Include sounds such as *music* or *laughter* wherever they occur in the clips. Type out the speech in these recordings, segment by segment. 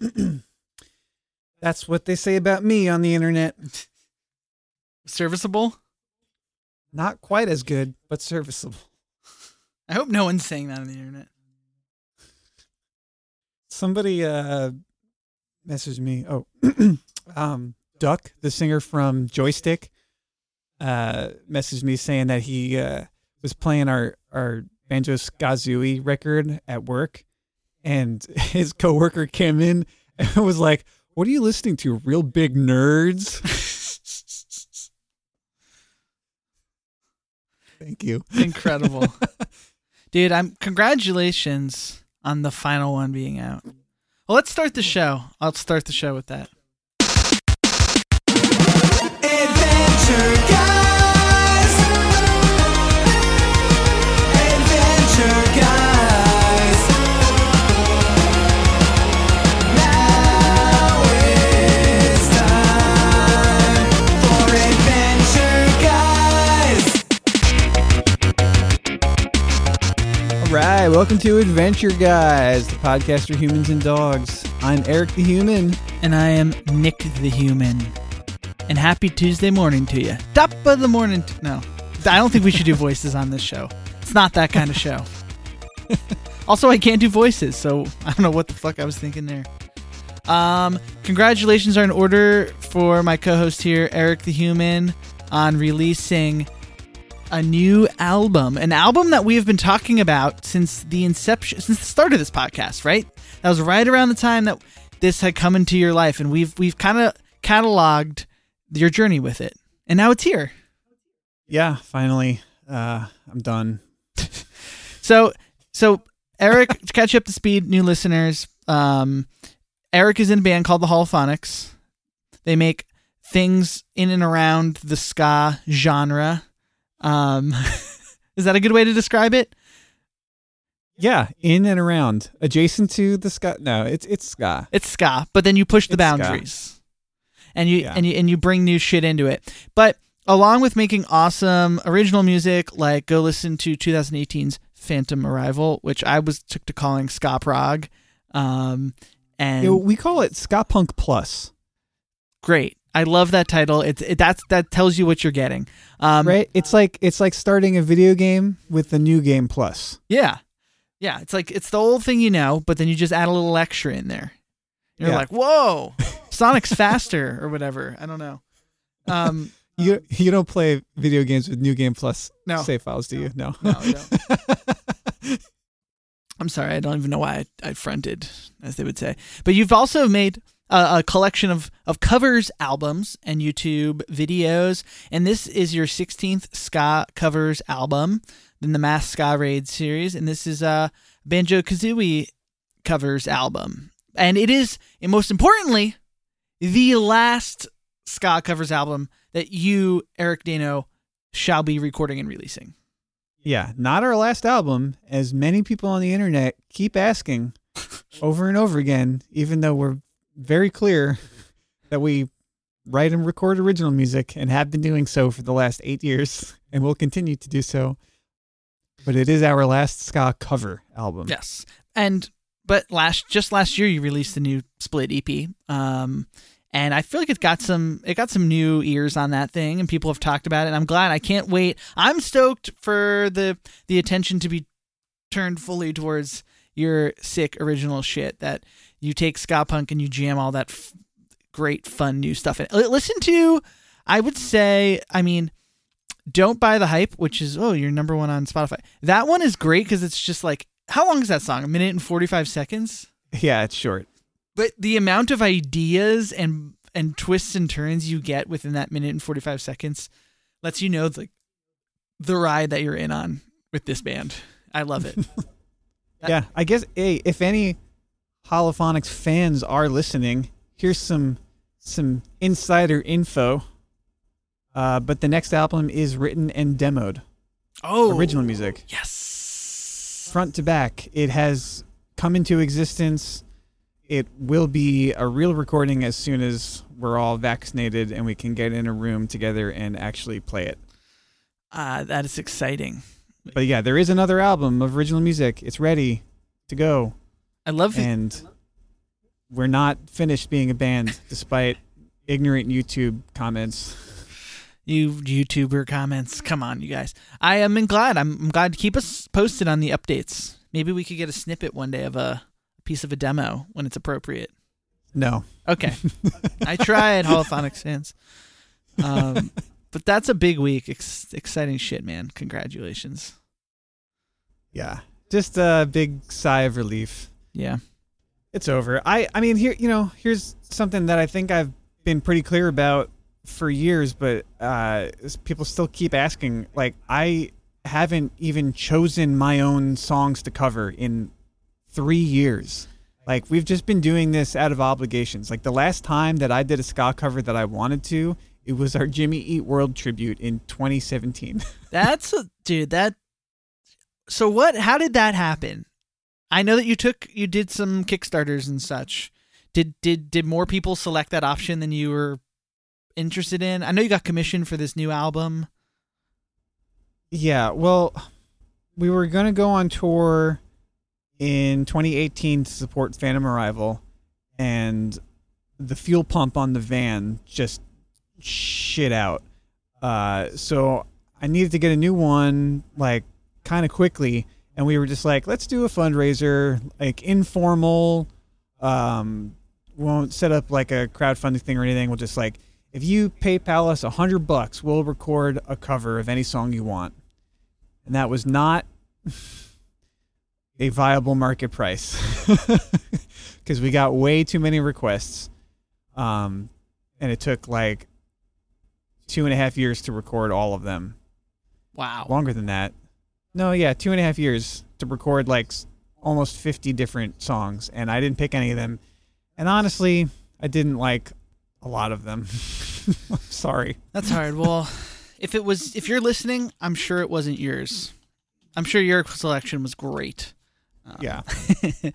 *clears throat* That's what they say about me on the internet. Serviceable? Not quite as good, but serviceable. I hope no one's saying that on the internet. Somebody uh messaged me. Oh, *clears throat* um, Duck, the singer from Joystick, uh, messaged me saying that he uh, was playing our our Banjo Kazooie record at work, and *laughs* his coworker came in and *laughs* was like, "What are you listening to? Real big nerds." *laughs* Thank you. Incredible. Dude, I'm congratulations on the final one being out. Well, let's start the show. I'll start the show with that. Adventure Guys. Right, welcome to Adventure Guys, the podcast for humans and dogs. I'm Eric the Human. And I am Nick the Human. And happy Tuesday morning to you. Top of the morning. T- no, I don't think we should do *laughs* voices on this show. It's not that kind of show. *laughs* also, I can't do voices, so I don't know what the fuck I was thinking there. Um, congratulations are in order for my co-host here, Eric the Human, on releasing a new album, an album that we have been talking about since the inception, since the start of this podcast. Right? That was right around the time that this had come into your life, and we've we've kind of cataloged your journey with it, and now it's here. Yeah, finally, uh, I'm done. *laughs* So, so Eric, *laughs* to catch you up to speed, new listeners, um, Eric is in a band called the Holophonics. They make things in and around the ska genre. Um, *laughs* is that a good way to describe it? Yeah, in and around, adjacent to the ska. No, it's it's ska. It's ska, but then you push the It's ska. boundaries, and you Yeah. and you and you bring new shit into it. But along with making awesome original music, like go listen to 2018's Phantom Arrival, which I was took to calling ska prog, um, and You know, we call it ska punk plus, great. I love that title. It's it, that's that tells you what you're getting. Um, right? It's like it's like starting a video game with the new game plus. Yeah, yeah. It's like it's the old thing you know, but then you just add a little extra in there. You're Yeah. like, whoa, Sonic's faster or whatever. I don't know. Um, *laughs* You you don't play video games with new game plus No. save files, do you? No. No, I don't. *laughs* I'm sorry, I don't even know why I, I fronted, as they would say. But you've also made a, a collection of, of covers albums and YouTube videos, and this is your 16th ska covers album in the Mass Ska Raid series, and this is a Banjo Kazooie covers album, and it is, and most importantly, the last ska covers album that you, Eric Dano, shall be recording and releasing. Yeah, not our last album, as many people on the internet keep asking *laughs* over and over again, even though we're very clear that we write and record original music and have been doing so for the last eight years and will continue to do so. But it is our last ska cover album. Yes, and but last just last year you released the new split EP, um, and I feel like it's got some it got some new ears on that thing, and people have talked about it. I'm glad. I can't wait. I'm stoked for the the attention to be turned fully towards your sick original shit that you take ska punk and you jam all that f- great fun new stuff in. Listen to, I would say, I mean. Don't buy the hype, which is oh, you're number one on Spotify. That one is great because it's just like how long is that song? A minute and forty five seconds. Yeah, it's short. But the amount of ideas and and twists and turns you get within that minute and forty five seconds lets you know the the ride that you're in on with this band. I love it. *laughs* Yeah, I guess hey, if any Holophonics fans are listening, here's some some insider info. Uh, but the next album is written and demoed, oh, original music, Yes. front to back. It has come into existence. It will be a real recording as soon as we're all vaccinated and we can get in a room together and actually play it. Uh, that is exciting. But yeah, there is another album of original music. It's ready to go. I love it. And we're not finished being a band, *laughs* despite ignorant YouTube comments. You YouTuber comments. Come on, you guys. I am glad. I'm, glad to. Keep us posted on the updates. Maybe we could get a snippet one day of a piece of a demo when it's appropriate. No, Okay. *laughs* I tried Holophonics fans. Um, but that's a big week. Ex- exciting shit, man. Congratulations. yeah, just a big sigh of relief. Yeah. It's over. I I mean here you know here's something that I think I've been pretty clear about for years, but uh, people still keep asking. Like I haven't even chosen my own songs to cover in three years. Like we've just been doing this out of obligations. Like the last time that I did a ska cover that I wanted to, it was our Jimmy Eat World tribute in 2017. *laughs* That's a, dude, that So what how did that happen? I know that you took you did some Kickstarters and such. Did did did more people select that option than you were interested in? I know you got commissioned for this new album. Yeah, well, we were gonna go on tour in 2018 to support Phantom Arrival, and the fuel pump on the van just shit out. Uh, so I needed to get a new one, like kind of quickly, and we were just like, let's do a fundraiser, like informal. Um, won't set up like a crowdfunding thing or anything. We'll just like, if you PayPal us a hundred bucks, we'll record a cover of any song you want and that was not *laughs* a viable market price *laughs* because we got way too many requests um, and it took like two and a half years to record all of them Wow. longer than that no yeah two and a half years to record like almost 50 different songs and i didn't pick any of them and honestly i didn't like a lot of them *laughs* sorry That's hard. Well, if it was if you're listening, I'm sure it wasn't yours. I'm sure your selection was great. Yeah *laughs*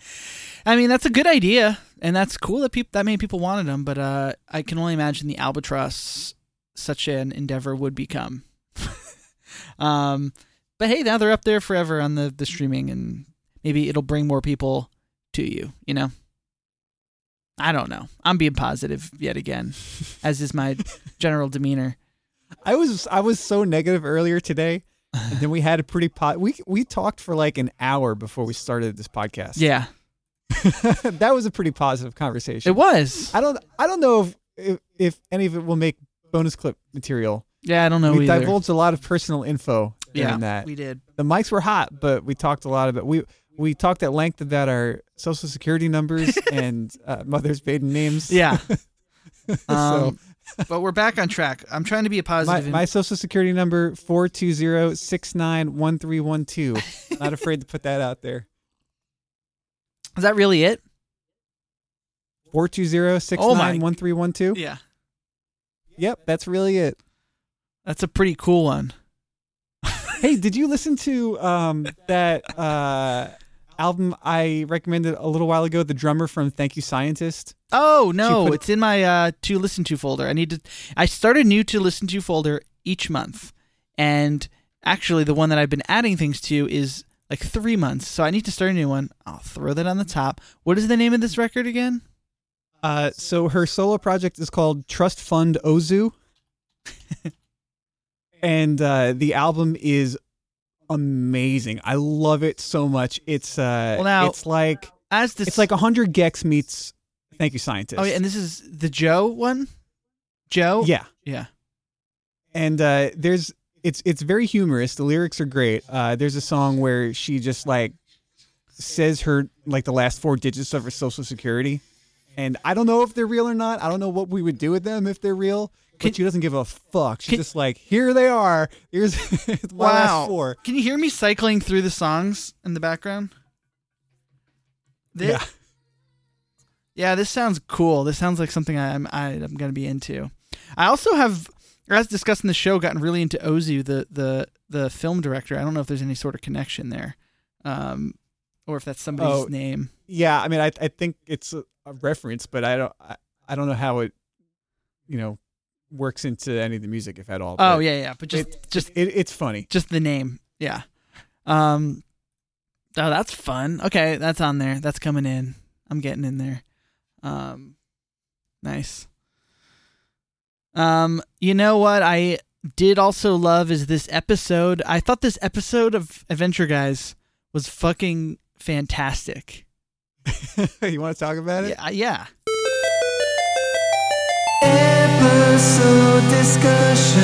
I mean, that's a good idea, and that's cool that people that many people wanted them. But uh, I can only imagine the albatross such an endeavor would become. *laughs* um, but hey, now they're up there forever on the the streaming, and maybe it'll bring more people to you. You know, I don't know. I'm being positive yet again, *laughs* as is my general demeanor. I was I was so negative earlier today, and then we had a pretty pot. We we talked for like an hour before we started this podcast. Yeah, *laughs* that was a pretty positive conversation. it was. I don't I don't know if, if if any of it will make bonus clip material. Yeah, I don't know we either. divulged a lot of personal info yeah, that. we did. the mics were hot, but we talked a lot about we we talked at length about our social security numbers *laughs* and uh, mother's maiden names. Yeah. *laughs* so Um, but we're back on track. I'm trying to be a positive. my social security number four two zero six nine one three one two. Not afraid to put that out there. Is that really it? Four two zero six Oh my- nine one three one two. Yeah. Yep, that's really it. That's a pretty cool one. Hey, did you listen to um that uh album I recommended a little while ago? The drummer from Thank You Scientist. Oh no, put- it's in my uh, to listen to folder. I need to. I start a new to listen to folder each month, and actually, the one that I've been adding things to is like three months. So I need to start a new one. I'll throw that on the top. What is the name of this record again? Uh, so her solo project is called Trust Fund Ozu, *laughs* and uh, the album is amazing. I love it so much. It's uh, Well, now- it's like As this, it's like a hundred gecs meets Thank You Scientist. oh yeah, and this is the Joe one. Joe. yeah, Yeah. and uh, there's it's it's very humorous. The lyrics are great. Uh, there's a song where she just like says her like the last four digits of her social security, and I don't know if they're real or not. I don't know what we would do with them if they're real. But she doesn't give a fuck. She's Can- just like, here they are. Here's *laughs* my last four. Can you hear me cycling through the songs in the background? Thi- Yeah. Yeah, this sounds cool. This sounds like something I'm I, I'm gonna be into. I also have, as discussed in the show, gotten really into Ozu, the the the film director. I don't know if there's any sort of connection there, um, or if that's somebody's Oh, name. Yeah, I mean, I I think it's a, a reference, but I don't I, I don't know how it, you know, works into any of the music if at all. Oh yeah, yeah, but just it, just it, it's funny. just the name. Yeah. Um. Oh, that's fun. Okay, that's on there. That's coming in. I'm getting in there. Um, nice. Um, you know what I did also love is this episode. I thought this episode of Adventure Guys was fucking fantastic. *laughs* you want to talk about it? Yeah, yeah. Episode discussion.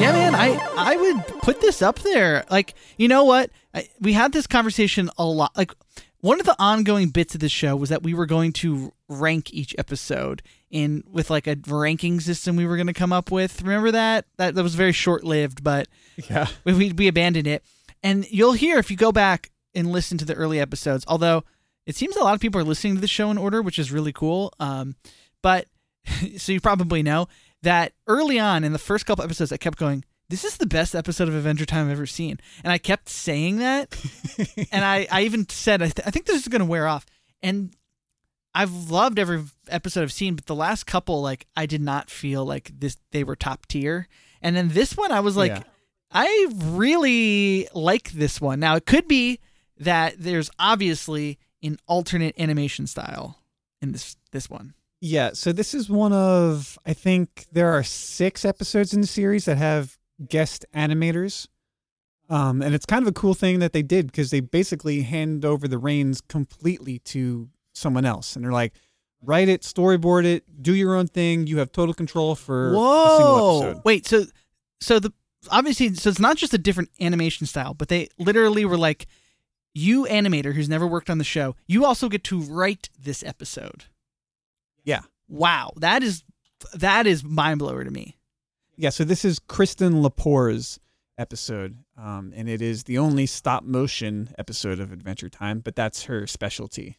Yeah, man, I I would put this up there. Like, you know what? I, we had this conversation a lot. Like, one of the ongoing bits of the show was that we were going to rank each episode in with like a ranking system we were going to come up with. Remember that? That that was very short lived, but Yeah. we, we we abandoned it. And you'll hear if you go back and listen to the early episodes. Although it seems a lot of people are listening to the show in order, which is really cool. Um, but *laughs* so you probably know that early on in the first couple episodes, I kept going. This is the best episode of Adventure Time I've ever seen, and I kept saying that. *laughs* and I, I even said, I, th- I think this is going to wear off. And I've loved every episode I've seen, but the last couple, like, I did not feel like this they were top tier. And then this one, I was like, Yeah. I really like this one. Now, it could be that there's obviously an alternate animation style in this this one. Yeah, so this is one of I think there are six episodes in the series that have guest animators. Um, and it's kind of a cool thing that they did because they basically hand over the reins completely to someone else, and they're like, write it, storyboard it, do your own thing. You have total control for a single episode. Wait, so so the obviously so it's not just a different animation style, but they literally were like, you animator who's never worked on the show, you also get to write this episode. Yeah. Wow, that is that is mind blower to me. Yeah, so this is Kirsten Lepore's episode, um, and it is the only stop motion episode of Adventure Time, but that's her specialty.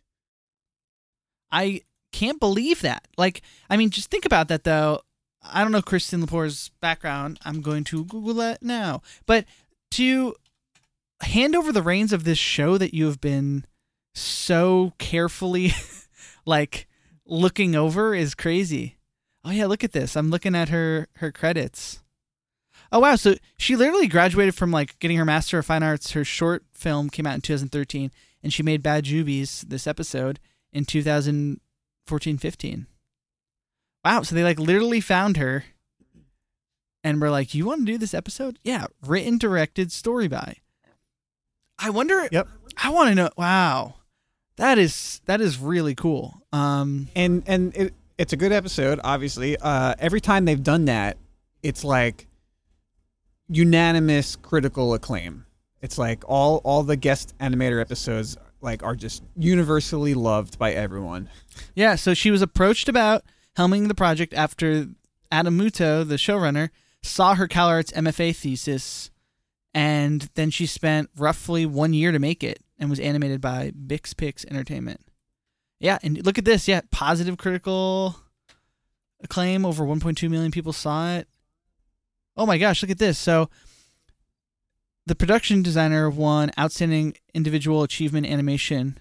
I can't believe that. Like, I mean, just think about that though. I don't know Kirsten Lepore's background. I'm going to Google that now. But to hand over the reins of this show that you have been so carefully *laughs* like looking over is crazy. Oh yeah, look at this. I'm looking at her her credits. Oh wow, so she literally graduated from like getting her master of fine arts. Her short film came out in 2013 and she made Bad Jubies this episode in 2014-15. Wow, so they like literally found her and were like, "You want to do this episode?" Yeah, written, directed, story by. I wonder Yep. I want to know. Wow. That is that is really cool. Um and and it, it's a good episode obviously uh every time they've done that it's like unanimous critical acclaim it's like all all the guest animator episodes like are just universally loved by everyone Yeah, so she was approached about helming the project after Adam Muto, the showrunner, saw her CalArts MFA thesis, and then she spent roughly one year to make it and was animated by Bix Pix Entertainment. Yeah, and look at this. Yeah, positive critical acclaim. Over 1.2 million people saw it. Oh my gosh, look at this. So, the production designer won Outstanding Individual Achievement Animation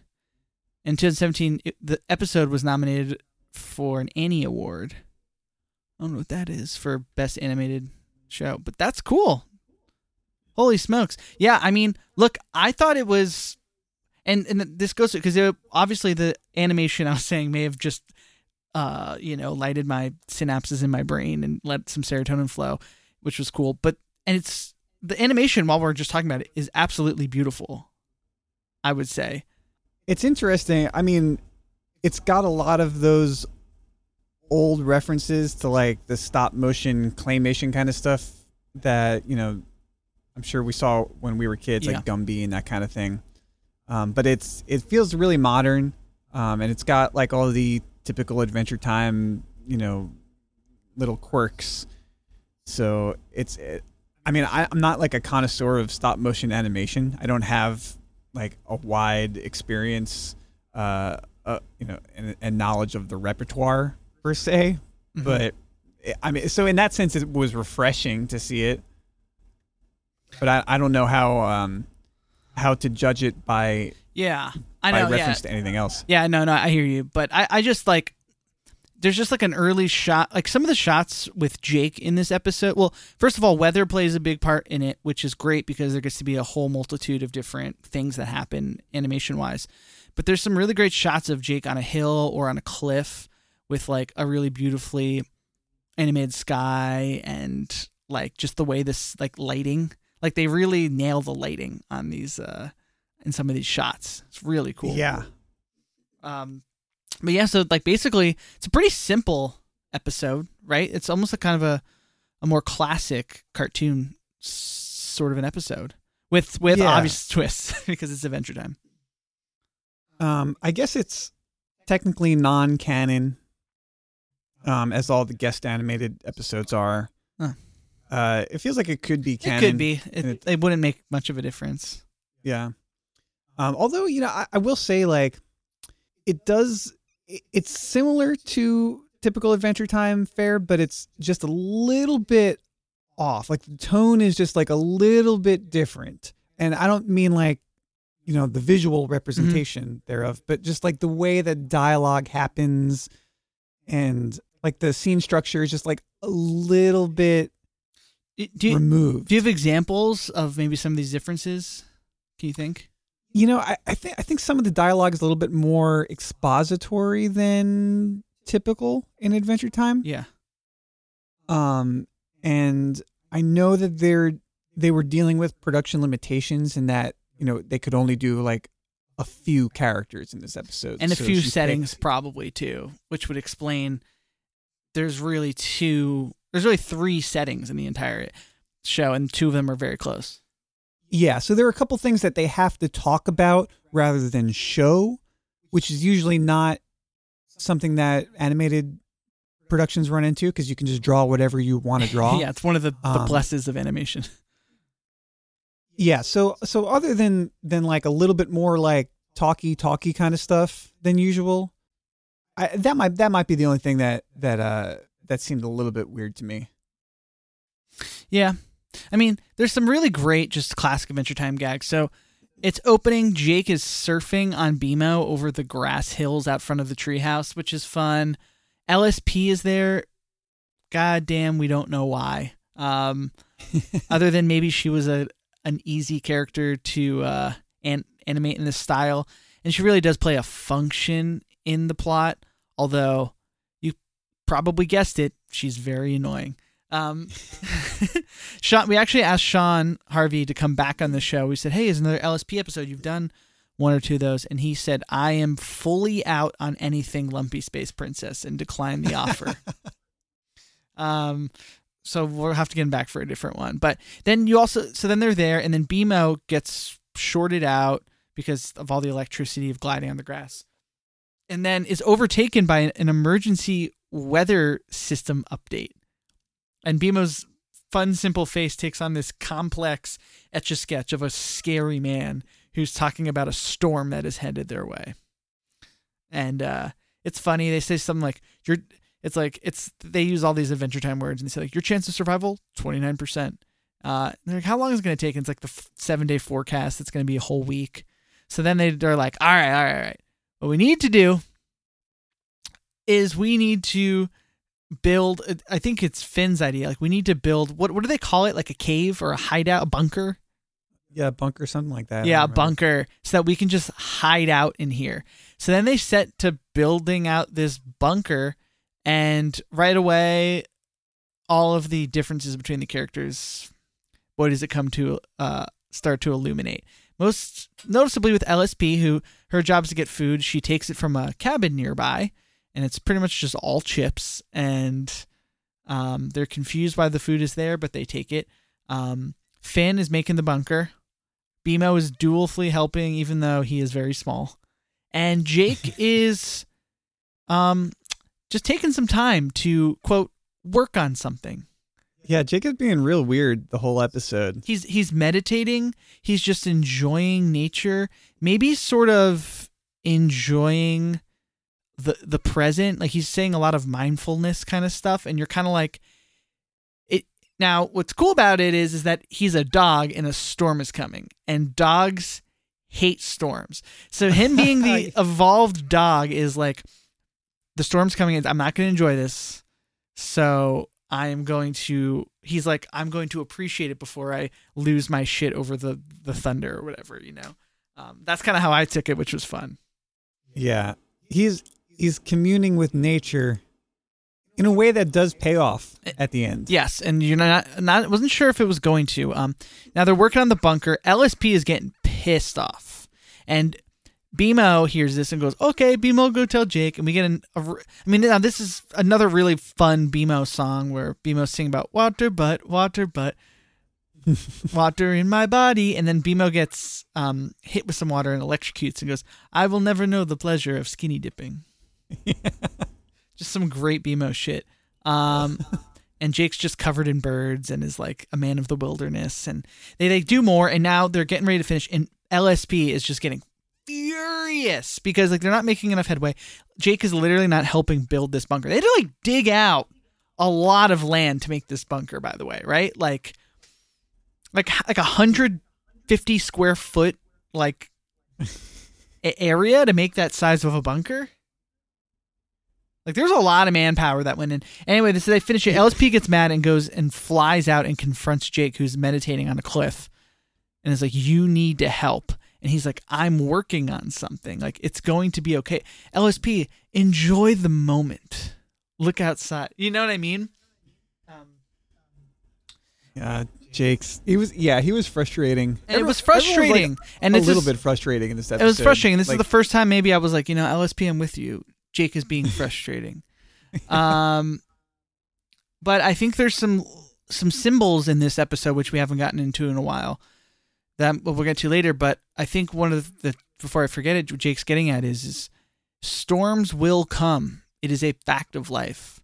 in 2017, it, the episode was nominated for an Annie Award. I don't know what that is for best animated show, but that's cool. Holy smokes! Yeah, I mean, look, I thought it was, and and this goes because obviously the animation *laughs* I was saying may have just, uh, you know, lighted my synapses in my brain and let some serotonin flow, which was cool. But and it's the animation while we're just talking about it is absolutely beautiful. I would say. it's interesting i mean it's got a lot of those old references to like the stop motion claymation kind of stuff that you know i'm sure we saw when we were kids Yeah. like gumby and that kind of thing. Um, but it's it feels really modern um, and it's got like all the typical adventure time you know little quirks. So it's it, i mean I, i'm not like a connoisseur of stop motion animation. I don't have like a wide experience uh, uh you know and, and knowledge of the repertoire per se. Mhm. but it- i mean so in that sense it was refreshing to see it but i, I don't know how um how to judge it by Yeah, I by know. Yeah, reference to anything else Yeah, no, no, I hear you. But I, I just like there's just like an early shot like some of the shots with Jake in this episode. Well, first of all, weather plays a big part in it, which is great because there gets to be a whole multitude of different things that happen animation wise. But there's some really great shots of Jake on a hill or on a cliff with like a really beautifully animated sky and like just the way this like lighting, like they really nail the lighting on these uh in some of these shots. It's really cool. Yeah. Um, but yeah, so like basically, it's a pretty simple episode, right? It's almost a kind of a a more classic cartoon s- sort of an episode with with Yeah. obvious *laughs* twists *laughs* because it's Adventure Time. Um, I guess it's technically non-canon, um, as all the guest animated episodes are. Huh. Uh, it feels like it could be canon. It could be. It, it- it wouldn't make much of a difference. Yeah. Um, although you know, I, I will say like, it does. it- It's similar to typical Adventure Time fare, but it's just a little bit off. Like the tone is just like a little bit different, and I don't mean like, you know, the visual representation thereof, but just like the way that dialogue happens, and like the scene structure is just like a little bit Do you, removed. do you have examples of maybe some of these differences? Can you think? you know, I, I think I think some of the dialogue is a little bit more expository than typical in Adventure Time. Yeah. Um, and I know that they're they were dealing with production limitations and that you know they could only do like a few characters in this episode and a So few settings picked- probably too, which would explain there's really two there's really three settings in the entire show and two of them are very close. Yeah, so there are a couple things that they have to talk about rather than show, which is usually not something that animated productions run into because you can just draw whatever you want to draw. *laughs* yeah, it's one of the, the Um, blesses of animation. Yeah, so so other than than like a little bit more like talky talky kind of stuff than usual, I, that might that might be the only thing that that uh that seemed a little bit weird to me. Yeah. I mean, there's some really great just classic Adventure Time gags. So it's opening. Jake is surfing on BMO over the grass hills out front of the treehouse, which is fun. LSP is there. God damn, we don't know why. Um, *laughs* other than maybe she was a an easy character to uh, an- animate in this style, and she really does play a function in the plot. Although you probably guessed it, she's very annoying. Um, *laughs* *laughs* Sean, we actually asked Sean Harvey to come back on the show. We said, "Hey, is another LSP episode? You've done one or two of those," and he said, "I am fully out on anything Lumpy Space Princess," and declined the offer. *laughs* um, so we'll have to get him back for a different one. But then you also, so then they're there, and then BMO gets shorted out because of all the electricity of gliding on the grass, and then is overtaken by an emergency weather system update. And BMO's fun, simple face takes on this complex etch a sketch of a scary man who's talking about a storm that is headed their way. And uh, it's funny. They say something like, "You're." It's like it's. They use all these Adventure Time words, and they say like, "Your chance of survival, twenty nine percent." Uh, they're like, "How long is it going to take?" And it's like the f- seven day forecast. It's going to be a whole week. So then they they're like, "All right, all right, all right. What we need to do is we need to build i think it's finn's idea like we need to build what what do they call it? Like a cave or a hideout a bunker? Yeah, bunker, something like that. Yeah a bunker so that we can just hide out in here. So then they set to building out this bunker and right away all of the differences between the characters what does it come to uh start to illuminate. Most noticeably with lsp who her job is to get food. She takes it from a cabin nearby and it's pretty much just all chips and um, they're confused why the food is there but they take it. Um, finn is making the bunker. Bmo is dutifully helping even though he is very small. And jake *laughs* is um, just taking some time to quote work on something Yeah, Jacob's being real weird the whole episode. he's he's meditating. He's just enjoying nature. Maybe sort of enjoying the the present. Like he's saying a lot of mindfulness kind of stuff and you're kind of like it now what's cool about it is is that he's a dog and a storm is coming and dogs hate storms. So him being the *laughs* *laughs* evolved dog is like the storm's coming i'm not going to enjoy this. So I am going to. He's like, I'm going to appreciate it before I lose my shit over the the thunder or whatever. You know, um, that's kind of how I took it, which was fun. Yeah, he's he's communing with nature in a way that does pay off at the end. Yes, and you're not not wasn't sure if it was going to. Um, now they're working on the bunker. LSP is getting pissed off, and BMO hears this and goes, "Okay, BMO, go tell Jake." And we get an. A, I mean, now this is another really fun BMO song where BMO sing about water, but water, but *laughs* water in my body, and then BMO gets um hit with some water and electrocutes and goes, "I will never know the pleasure of skinny dipping." *laughs* Just some great BMO shit. Um, *laughs* and Jake's just covered in birds and is like a man of the wilderness. And they, they do more, and now they're getting ready to finish. And LSP is just getting furious because like they're not making enough headway. Jake is literally not helping build this bunker. They had to like dig out a lot of land to make this bunker, by the way, right? Like like like a hundred fifty square foot like area to make that size of a bunker. Like there's a lot of manpower that went in. Anyway, this is they finish it. LSP gets mad and goes and flies out and confronts Jake, who's meditating on a cliff, and is like, "You need to help." And he's like, "I'm working on something. Like it's going to be okay." LSP, enjoy the moment. Look outside. You know what I mean? Um, Uh, Jake's he was yeah he was frustrating. and it was Everyone- everyone was, like, frustrating. and it's a little just- bit frustrating in this episode. It was frustrating. This Like, is the first time maybe I was like, you know, LSP, I'm with you. Jake is being frustrating. *laughs* um, but I think there's some some symbols in this episode which we haven't gotten into in a while that we'll get to later. But I think one of the before I forget it, Jake's getting at is is storms will come. It is a fact of life.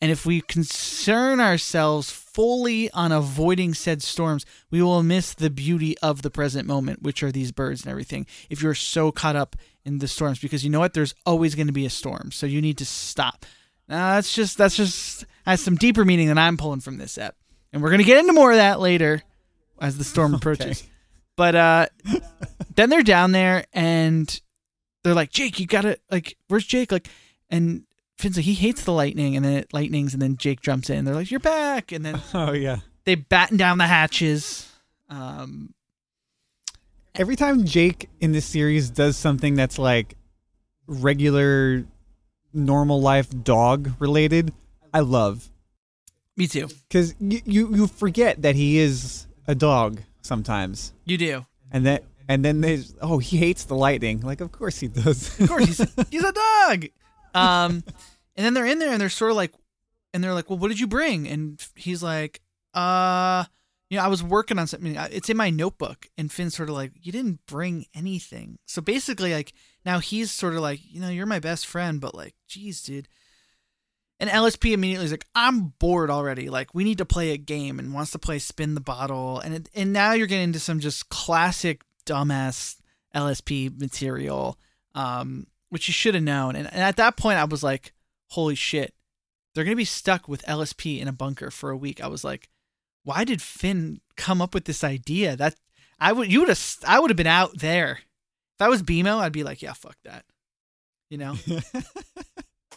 And if we concern ourselves fully on avoiding said storms, we will miss the beauty of the present moment, which are these birds and everything. If you're so caught up in the storms, because you know what, there's always going to be a storm, so you need to stop. Now that's just that's just has some deeper meaning than I'm pulling from this ep, and we're gonna get into more of that later as the storm *laughs* approaches. But uh, *laughs* then they're down there and they're like, Jake, you gotta like, where's Jake? Like, and Finn's like, he hates the lightning, and then it lightnings, and then Jake jumps in. They're like, you're back, and then *laughs* Oh yeah. they batten down the hatches. Um, Every time Jake in this series does something that's like regular, normal life dog related, I love me too. because you, you you forget that he is a dog sometimes, You do. and then and then they oh he hates the lightning. Like of course he does. Of course, he's *laughs* he's a dog. Um, and then they're in there and they're sort of like, and they're like, well, what did you bring? And he's like, uh, you know, I was working on something. It's in my notebook. And Finn's sort of like, you didn't bring anything. So basically, like now he's sort of like, you know, you're my best friend, but like, geez, dude. And LSP immediately is like, I'm bored already. Like, we need to play a game and wants to play spin the bottle. And it, and now you're getting into some just classic dumbass LSP material, um, which you should have known. And, and at that point, I was like, holy shit, they're gonna be stuck with LSP in a bunker for a week. I was like, why did Finn come up with this idea? That I would, you would have, I would have been out there. If I was BMO, I'd be like, yeah, fuck that, you know. *laughs*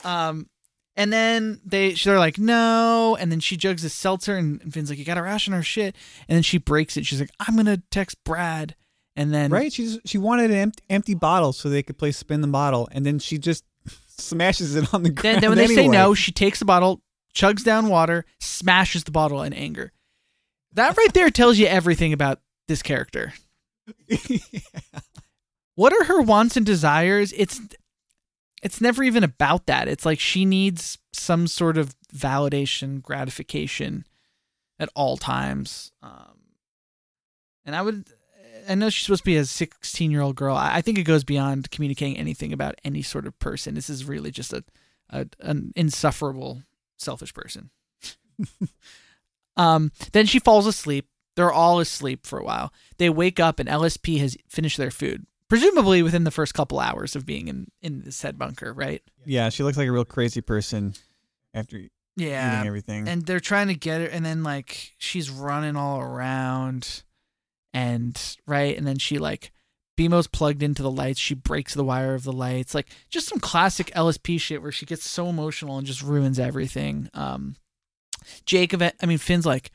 Um, and then they they're like, no. And then she jugs a seltzer, and, Finn's like, you gotta ration our shit. And then she breaks it. She's like, I'm gonna text Brad. And then right? She's she wanted an empty, empty bottle so they could play spin the bottle, and then she just *laughs* smashes it on the ground. then when they say no, she takes the bottle, chugs down water, smashes the bottle in anger. That right there tells you everything about this character. *laughs* What are her wants and desires? It's it's never even about that. It's like she needs some sort of validation, gratification at all times. Um, and I would, I know she's supposed to be a 16 year old girl. I, think it goes beyond communicating anything about any sort of person. This is really just a, a an insufferable, selfish person. *laughs* um, then she falls asleep. They're all asleep for a while. They wake up and LSP has finished their food, presumably within the first couple hours of being in in the said bunker, right? yeah, she looks like a real crazy person after Yeah. eating everything. and they're trying to get her and then like she's running all around and right and then she like BMO's plugged into the lights she breaks the wire of the lights like just some classic LSP shit where she gets so emotional and just ruins everything um Jake I mean Finn's like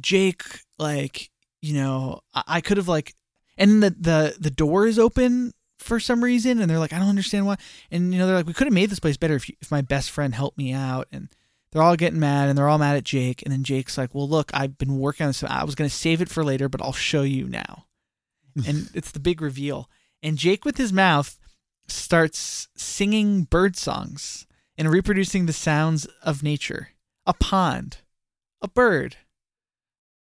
Jake like you know I, I could have like and the the the door is open for some reason, and they're like, I don't understand why. And you know, they're like, we could have made this place better if you, if my best friend helped me out. And they're all getting mad, and they're all mad at Jake. And then Jake's like, Well, look, I've been working on this. I was gonna save it for later, but I'll show you now. *laughs* and it's the big reveal. And Jake, with his mouth, starts singing bird songs and reproducing the sounds of nature a pond, a bird,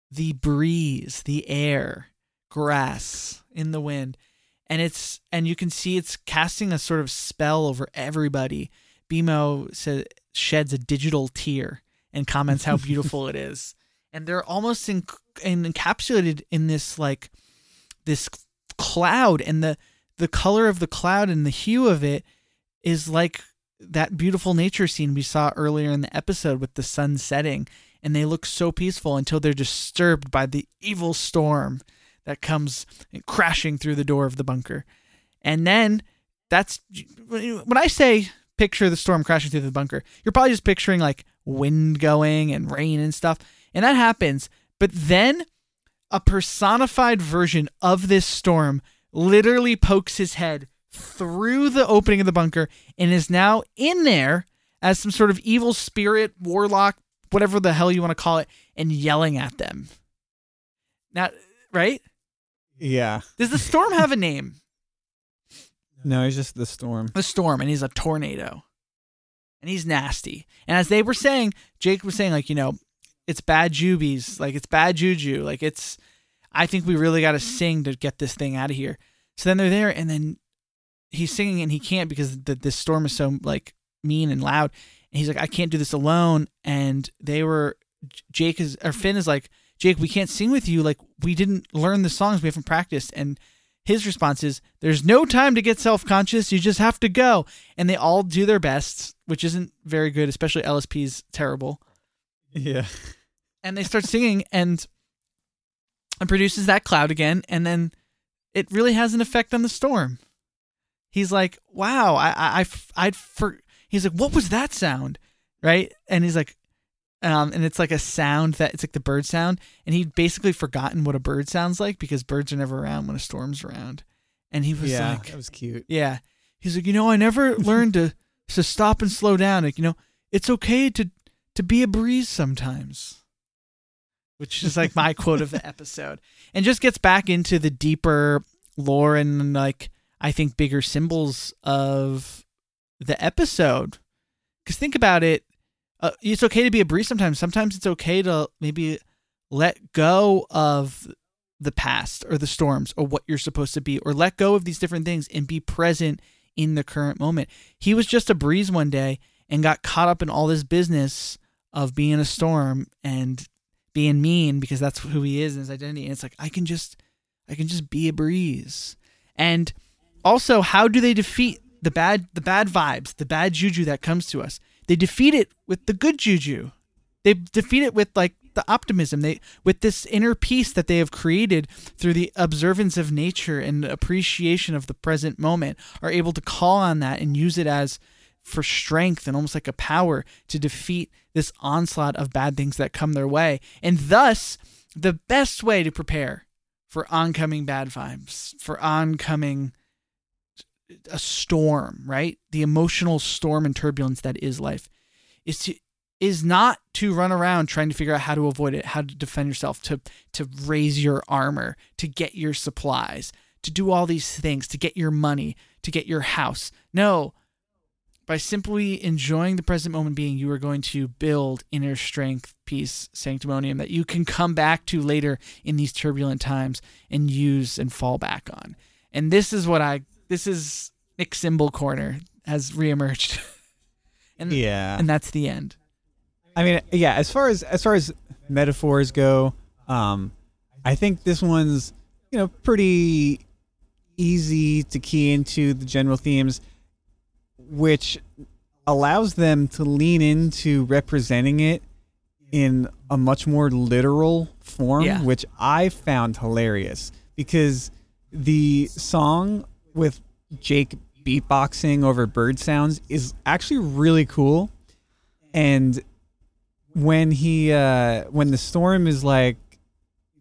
the breeze, the air, grass in the wind. And it's and you can see it's casting a sort of spell over everybody. BMO says sheds a digital tear and comments how beautiful it is. *laughs* And they're almost in, in, encapsulated in this like this cloud and the the color of the cloud and the hue of it is like that beautiful nature scene we saw earlier in the episode with the sun setting and they look so peaceful until they're disturbed by the evil storm that comes crashing through the door of the bunker and then that's when i say picture the storm crashing through the bunker you're probably just picturing like wind going and rain and stuff and that happens but then a personified version of this storm literally pokes his head through the opening of the bunker and is now in there as some sort of evil spirit, warlock, whatever the hell you want to call it, and yelling at them. Now, right? Yeah. Does the storm have a name? *laughs* No, he's just the storm. The storm, and he's a tornado. And he's nasty. And as they were saying, Jake was saying, like, you know, it's bad jubies, like it's bad juju, like it's I think we really got to sing to get this thing out of here. So then they're there, and then he's singing, and he can't because the this storm is so like mean and loud. And he's like, I can't do this alone. And they were Jake is or Finn is like, Jake, we can't sing with you. Like we didn't learn the songs, we haven't practiced. And his response is, There's no time to get self conscious. You just have to go. And they all do their best, which isn't very good, especially LSP's terrible. Yeah. And they start singing, and and produces that cloud again, and then it really has an effect on the storm. He's like, "Wow, I, I, I I'd for." He's like, "What was that sound?" Right, and he's like, um, and it's like a sound that it's like the bird sound, and he'd basically forgotten what a bird sounds like because birds are never around when a storm's around, and he was yeah, like, that was cute. yeah, he's like, you know, I never *laughs* learned to to stop and slow down. Like, you know, it's okay to to be a breeze sometimes which is like my quote of the *laughs* episode, and just gets back into the deeper lore and like I think bigger symbols of the episode. Because think about it, uh, it's okay to be a breeze sometimes. Sometimes it's okay to maybe let go of the past or the storms or what you're supposed to be, or let go of these different things and be present in the current moment. He was just a breeze one day and got caught up in all this business of being a storm and being mean because that's who he is and his identity. And it's like I can just I can just be a breeze. And also, how do they defeat the bad the bad vibes, the bad juju that comes to us? They defeat it with the good juju. They defeat it with like the optimism they with this inner peace that they have created through the observance of nature and appreciation of the present moment are able to call on that and use it as for strength and almost like a power to defeat this onslaught of bad things that come their way. And thus, the best way to prepare for oncoming bad vibes, for oncoming a storm, right? The emotional storm and turbulence that is life is to is not to run around trying to figure out how to avoid it, how to defend yourself, to to raise your armor, to get your supplies, to do all these things, to get your money, to get your house. No, by simply enjoying the present moment being, you are going to build inner strength, peace, sanctimonium that you can come back to later in these turbulent times and use and fall back on. And this is what I, this is Nick Symbol Corner has reemerged. *laughs* and, Yeah. and that's the end. I mean, yeah. As far as as far as metaphors go, um, I think this one's you know pretty easy to key into the general themes, which allows them to lean into representing it in a much more literal form, Yeah. which I found hilarious because the song with Jake beatboxing over bird sounds is actually really cool. And when he uh when the storm is like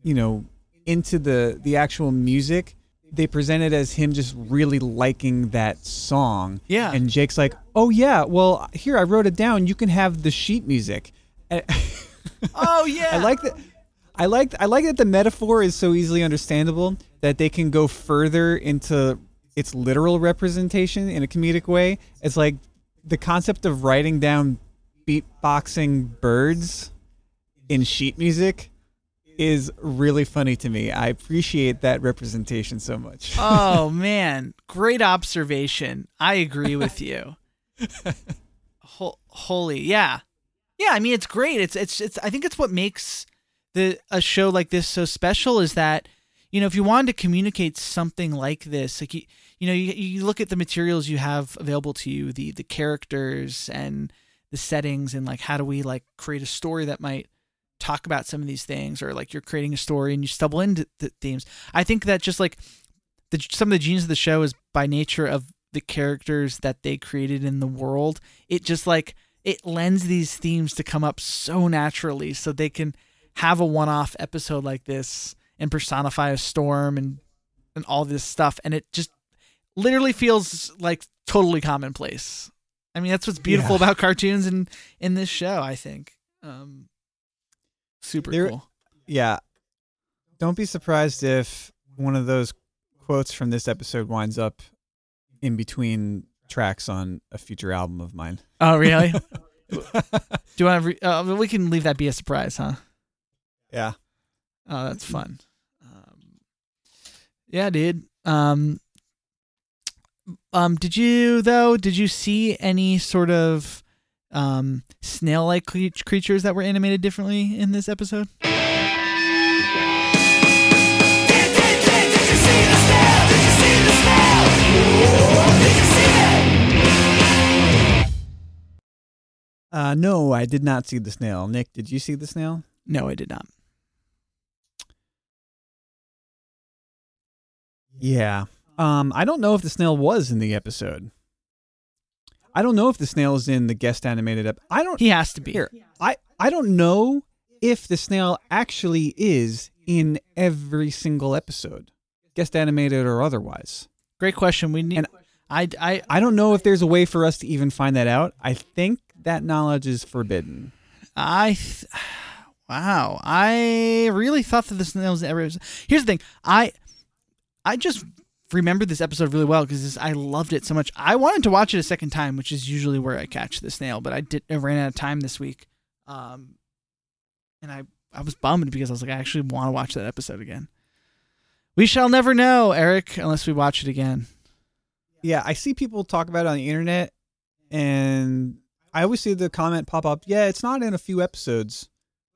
you know into the the actual music they present it as him just really liking that song. Yeah. And Jake's like, "Oh yeah, well here I wrote it down. You can have the sheet music." *laughs* Oh yeah. I like that. I like I like that the metaphor is so easily understandable that they can go further into its literal representation in a comedic way. It's like the concept of writing down beatboxing birds in sheet music is really funny to me. I appreciate that representation so much. *laughs* oh man, great observation. I agree with you. *laughs* Ho- holy, yeah, yeah. I mean, it's great. It's it's it's. I think it's what makes the a show like this so special is that you know if you wanted to communicate something like this, like you you know you, you look at the materials you have available to you, the the characters and the settings, and like how do we like create a story that might talk about some of these things, or like you're creating a story and you stumble into the themes. I think that just like the some of the genius of the show is by nature of the characters that they created in the world. It just like it lends these themes to come up so naturally, so they can have a one-off episode like this and personify a storm and and all this stuff, and it just literally feels like totally commonplace. I mean, that's what's beautiful Yeah. about cartoons and in this show. I think, um, super There- cool. yeah. Don't be surprised if one of those quotes from this episode winds up in between tracks on a future album of mine. Oh, really? *laughs* Do you want? Re- uh, we can leave that be a surprise, huh? yeah. Oh, that's fun. Yeah, dude. Um, um, did you though? Did you see any sort of um snail-like creatures that were animated differently in this episode? Uh, no, I did not see the snail. Nick, did you see the snail? No, I did not. Yeah. Um, I don't know if the snail was in the episode. I don't know if the snail is in the guest animated ep- I don't He has to be. here. I I don't know if the snail actually is in every single episode, guest animated or otherwise. Great question. We need. And- I, I, I don't know if there's a way for us to even find that out. I think that knowledge is forbidden. I, th- *sighs* wow. I really thought that the snails ever. Here's the thing. I, I just remembered this episode really well because I loved it so much. I wanted to watch it a second time, which is usually where I catch the snail, but I did. I ran out of time this week, um, and I I was bummed because I was like, I actually want to watch that episode again. We shall never know, Eric, unless we watch it again. Yeah, I see people talk about it on the internet, and I always see the comment pop up. Yeah, it's not in a few episodes,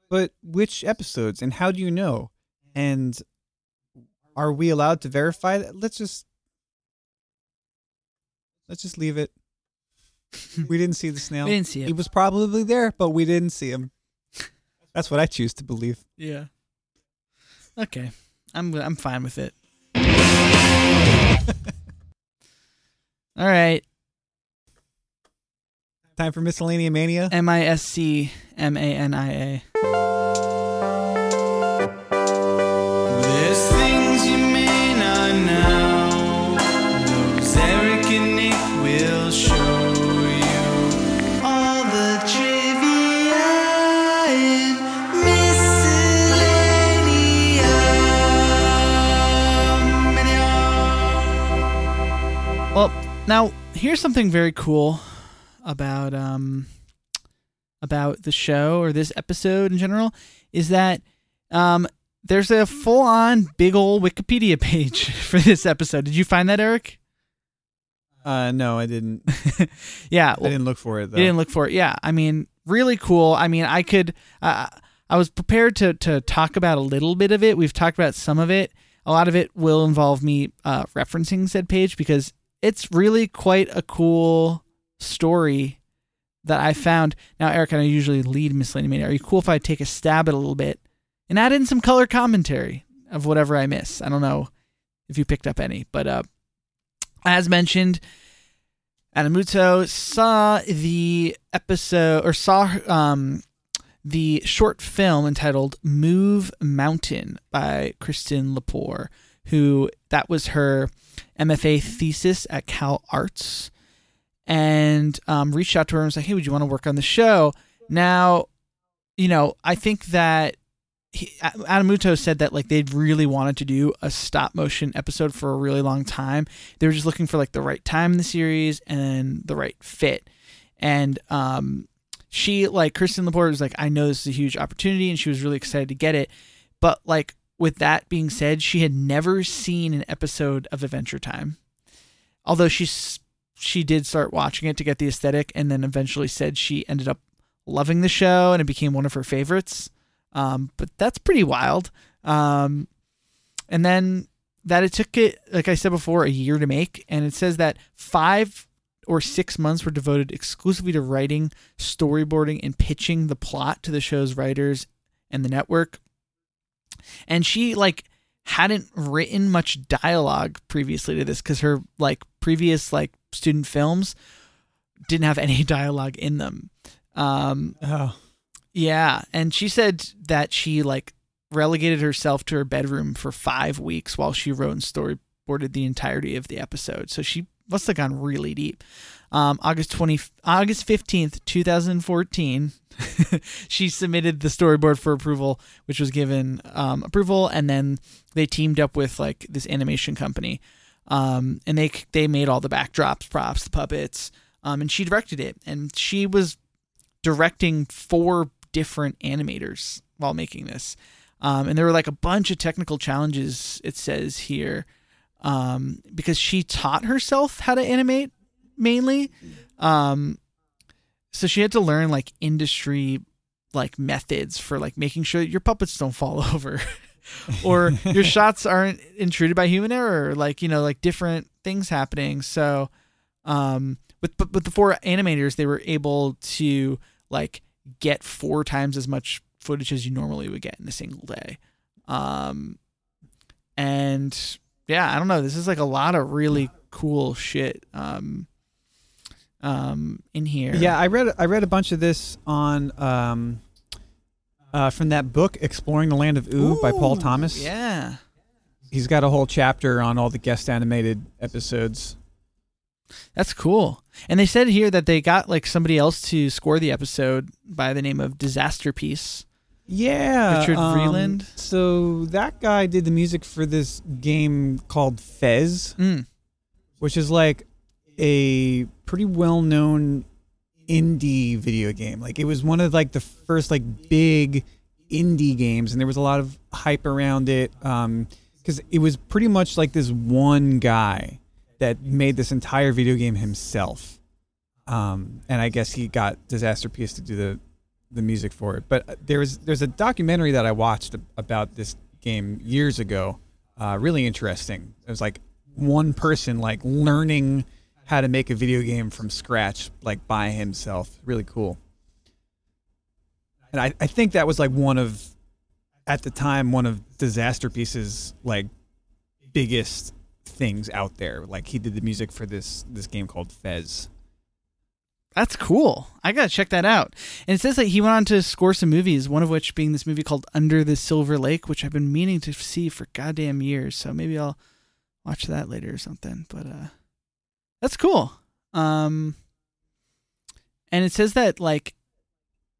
but which episodes, and how do you know? And are we allowed to verify that? Let's just let's just leave it. *laughs* We didn't see the snail. We didn't see He was probably there, but we didn't see him. *laughs* That's what I choose to believe. Yeah. Okay, I'm I'm fine with it. *laughs* All right. Time for miscellanea mania. M I S C M A N I A. now here's something very cool about um about the show or this episode in general is that um there's a full on big old Wikipedia *laughs* page for this episode. Did you find that, Eric? Uh, no, I didn't. *laughs* Yeah. I didn't look for it though. You didn't look for it. Yeah, I mean, really cool. I mean, I could. Uh, I was prepared to to talk about a little bit of it. We've talked about some of it. A lot of it will involve me uh, referencing said page because it's really quite a cool story that I found. Now, Eric, and I usually lead Miscellaneous Mania. Are you cool if I take a stab at a little bit and add in some color commentary of whatever I miss? I don't know if you picked up any, but uh, as mentioned, Adam Muto saw the episode or saw um, the short film entitled Move Mountain by Kirsten Lepore, who that was her MFA thesis at Cal Arts, and um, reached out to her and was like, "Hey, would you want to work on the show?" Now, you know, I think that he, Adam Muto said that like they'd really wanted to do a stop motion episode for a really long time. They were just looking for like the right time in the series and the right fit. And um, she like Kirsten Lepore was like, I know this is a huge opportunity, and she was really excited to get it. But like with that being said, she had never seen an episode of Adventure Time, although she's she did start watching it to get the aesthetic, and then eventually said she ended up loving the show and it became one of her favorites. Um, but that's pretty wild. Um, and then that it took it, like I said before, a year to make, and it says that five or six months were devoted exclusively to writing, storyboarding, and pitching the plot to the show's writers and the network. And she like hadn't written much dialogue previously to this because her like previous like student films didn't have *laughs* any dialogue in them. Um, Oh, yeah, and she said that she like relegated herself to her bedroom for five weeks while she wrote and storyboarded the entirety of the episode. So she must have gone really deep. Um, August twenty, August fifteenth, two thousand fourteen. *laughs* she submitted the storyboard for approval, which was given um, approval, and then they teamed up with like this animation company, um, and they they made all the backdrops, props, the puppets, um, and she directed it, and she was directing four different animators while making this. Um, and there were like a bunch of technical challenges, it says here, um, because she taught herself how to animate mainly. Um, so she had to learn like industry like methods for like making sure that your puppets don't fall *laughs* over *laughs* or your shots aren't intruded by human error like you know like different things happening. So um with but with the four animators they were able to like get four times as much footage as you normally would get in a single day. Um and yeah i don't know. This is like a lot of really cool shit. Um um in here yeah. I read I read a bunch of this on um, uh, from that book Exploring the Land of Ooo, by Paul Thomas. yeah He's got a whole chapter on all the guest animated episodes. That's cool. And they said here that they got like somebody else to score the episode by the name of Disasterpeace. Yeah, Richard um, Vreeland? So that guy did the music for this game called Fez, Mm. which is like a pretty well-known indie video game. Like it was one of like the first like big indie games, and there was a lot of hype around it because it was pretty much like this one guy that made this entire video game himself. Um, and I guess he got Disasterpeace to do the the music for it. But uh, there was there's a documentary that I watched about this game years ago. Uh, really interesting. It was like one person like learning how to make a video game from scratch, like by himself. Really cool. And I, I think that was like one of at the time one of Disasterpeace's like biggest things out there. Like he did the music for this this game called Fez. That's cool. I gotta check that out. And it says that he went on to score some movies, one of which being this movie called Under the Silver Lake, which I've been meaning to see for goddamn years. So maybe I'll watch that later or something. But uh that's cool. Um and it says that like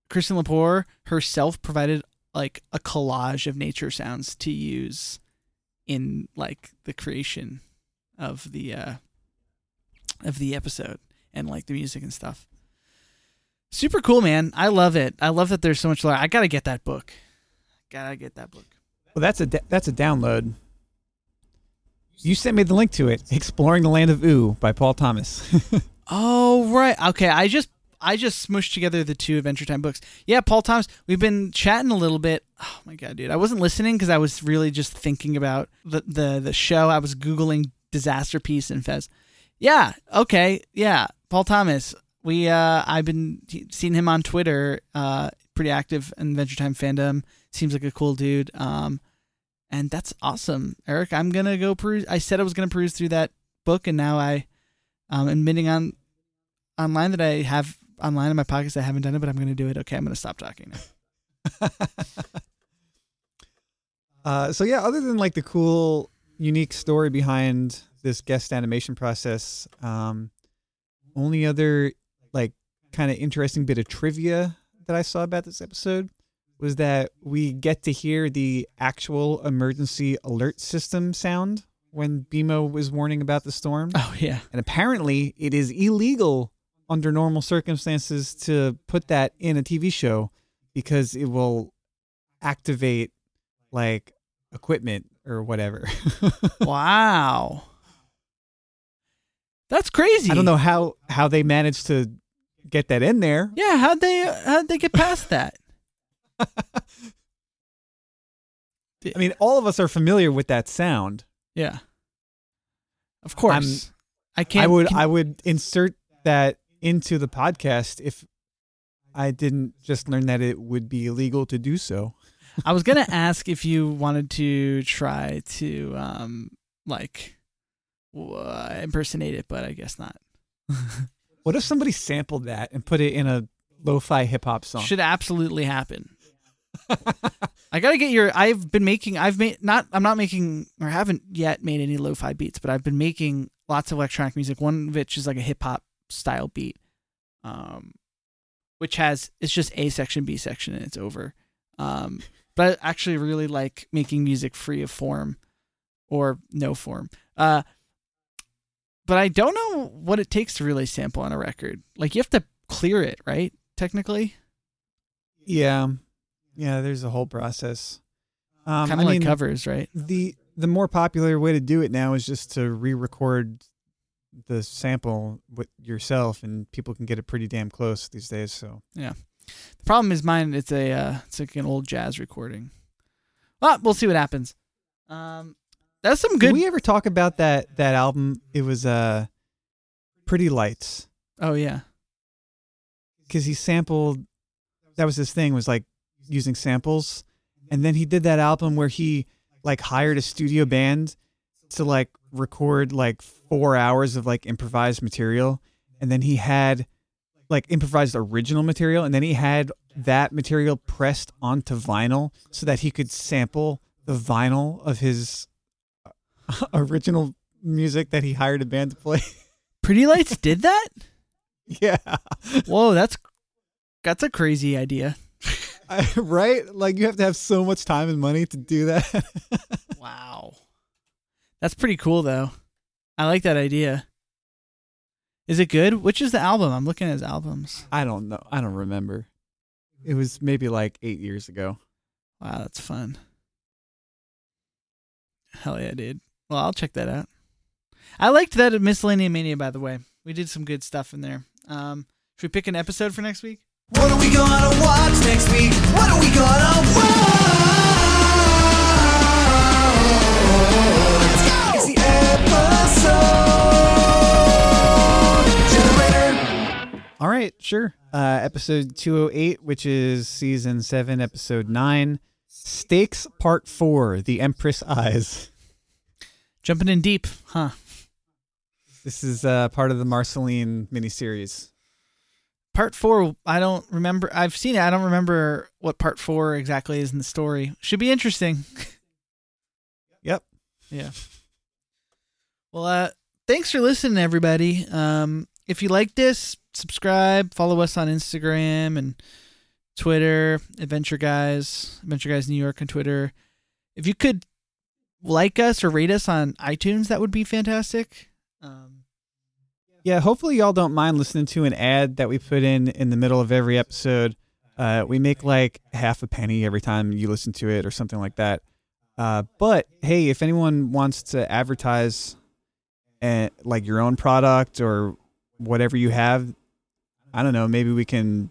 Kirsten Lepore herself provided like a collage of nature sounds to use in like the creation of the uh of the episode and like the music and stuff. Super cool, man. I love it. I love that there's so much. I gotta get that book. Gotta get that book. Well, that's a that's a download. You sent me the link to it. Exploring the Land of Ooo by Paul Thomas. *laughs* Oh right. Okay. I just I just smushed together the two Adventure Time books. Yeah, Paul Thomas. We've been chatting a little bit. Oh my god, dude! I wasn't listening because I was really just thinking about the the the show. I was googling Disasterpeace and Fez. Yeah. Okay. Yeah. Paul Thomas. We uh I've been seeing him on Twitter. Uh, pretty active in Adventure Time fandom. Seems like a cool dude. Um, and that's awesome, Eric. I'm gonna go peruse. I said I was gonna peruse through that book, and now I um, admitting on online that I have online in my pockets. I haven't done it, but I'm to do it. Okay, I'm to stop talking now. *laughs* uh, so yeah, other than like the cool unique story behind this guest animation process. Um, only other like kind of interesting bit of trivia that I saw about this episode was that we get to hear the actual emergency alert system sound when BMO was warning about the storm. Oh yeah. And apparently, it is illegal under normal circumstances to put that in a TV show because it will activate like equipment or whatever. *laughs* wow. That's crazy. I don't know how how they managed to get that in there. Yeah, how'd they uh, how'd they get past that? *laughs* I mean, all of us are familiar with that sound. Yeah. Of course. I can't I would can- I would insert that into the podcast if I didn't just learn that it would be illegal to do so. I was gonna *laughs* ask if you wanted to try to um like uh, impersonate it, but I guess not. *laughs* What if somebody sampled that and put it in a lo-fi hip hop song? Should absolutely happen. I gotta get your. I've been making. I've made not. I'm not making or haven't yet made any lo-fi beats, but I've been making lots of electronic music. One of which is like a hip hop style beat, um, which has it's just A section, B section, and it's over. Um, but I actually really like making music free of form or no form. Uh, but I don't know what it takes to really sample on a record. Like you have to clear it, right? Technically, Yeah, yeah. There's a whole process. Um, kind of like mean, covers, right? the the more popular way to do it now is just to re-record the sample with yourself, and people can get it pretty damn close these days. So yeah, The problem is mine. It's a uh, it's like an old jazz recording. Well, we'll see what happens. Um, that's some did good. we ever talk about that that album? It was uh, Pretty Lights oh yeah, because he sampled. That was his thing was like using samples, and then he did that album where he like hired a studio band to like record like four hours of like improvised material, and then he had like improvised original material, and then he had that material pressed onto vinyl so that he could sample the vinyl of his uh, *laughs* original music that he hired a band to play. *laughs* Pretty Lights did that. *laughs* yeah. Whoa, that's that's a crazy idea. I, *laughs* right? Like you have to have so much time and money to do that. *laughs* Wow, that's pretty cool though. I like that idea. Is it good? Which is the album? I'm looking at his albums. I don't know. I don't remember. It was maybe like eight years ago. Wow, that's fun. Hell yeah, dude. Well, I'll check that out. I liked that at Miscellaneous Mania, by the way. We did some good stuff in there. Um, should we pick an episode for next week? What are we gonna watch next week? What are we gonna watch? It's the episode generator. All right, sure. Uh, episode 208, which is season 7, episode 9. Stakes Part 4 The Empress Eyes. Jumping in deep, huh? This is uh, part of the Marceline miniseries. Part four, I don't remember. I've seen it. I don't remember what part four exactly is in the story. Should be interesting. *laughs* Yep. Yeah. Well, uh, thanks for listening, everybody. Um, if you like this, subscribe, follow us on Instagram and Twitter, Adventure Guys, Adventure Guys New York on Twitter. If you could like us or rate us on iTunes, that would be fantastic. Um, Yeah, hopefully y'all don't mind listening to an ad that we put in in the middle of every episode. Uh, we make like half a penny every time you listen to it or something like that. Uh, but hey, if anyone wants to advertise and like your own product or whatever you have, I don't know, maybe we can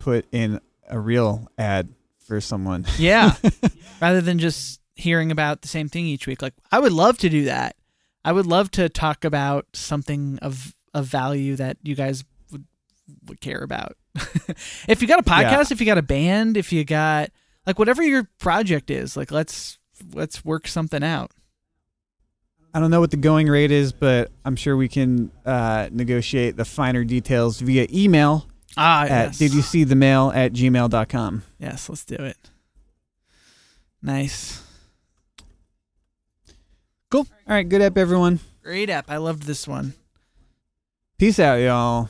put in a real ad for someone. Yeah. *laughs* Rather than just hearing about the same thing each week. Like I would love to do that. I would love to talk about something of of value that you guys would would care about. *laughs* if you got a podcast, if you got a band, if you got like whatever your project is, like let's let's work something out. I don't know what the going rate is, but I'm sure we can uh, negotiate the finer details via email Ah, at yes. did you see the mail at gmail.com. Yes, let's do it. Nice. All right, good app, everyone. Great app. I loved this one. Peace out, y'all.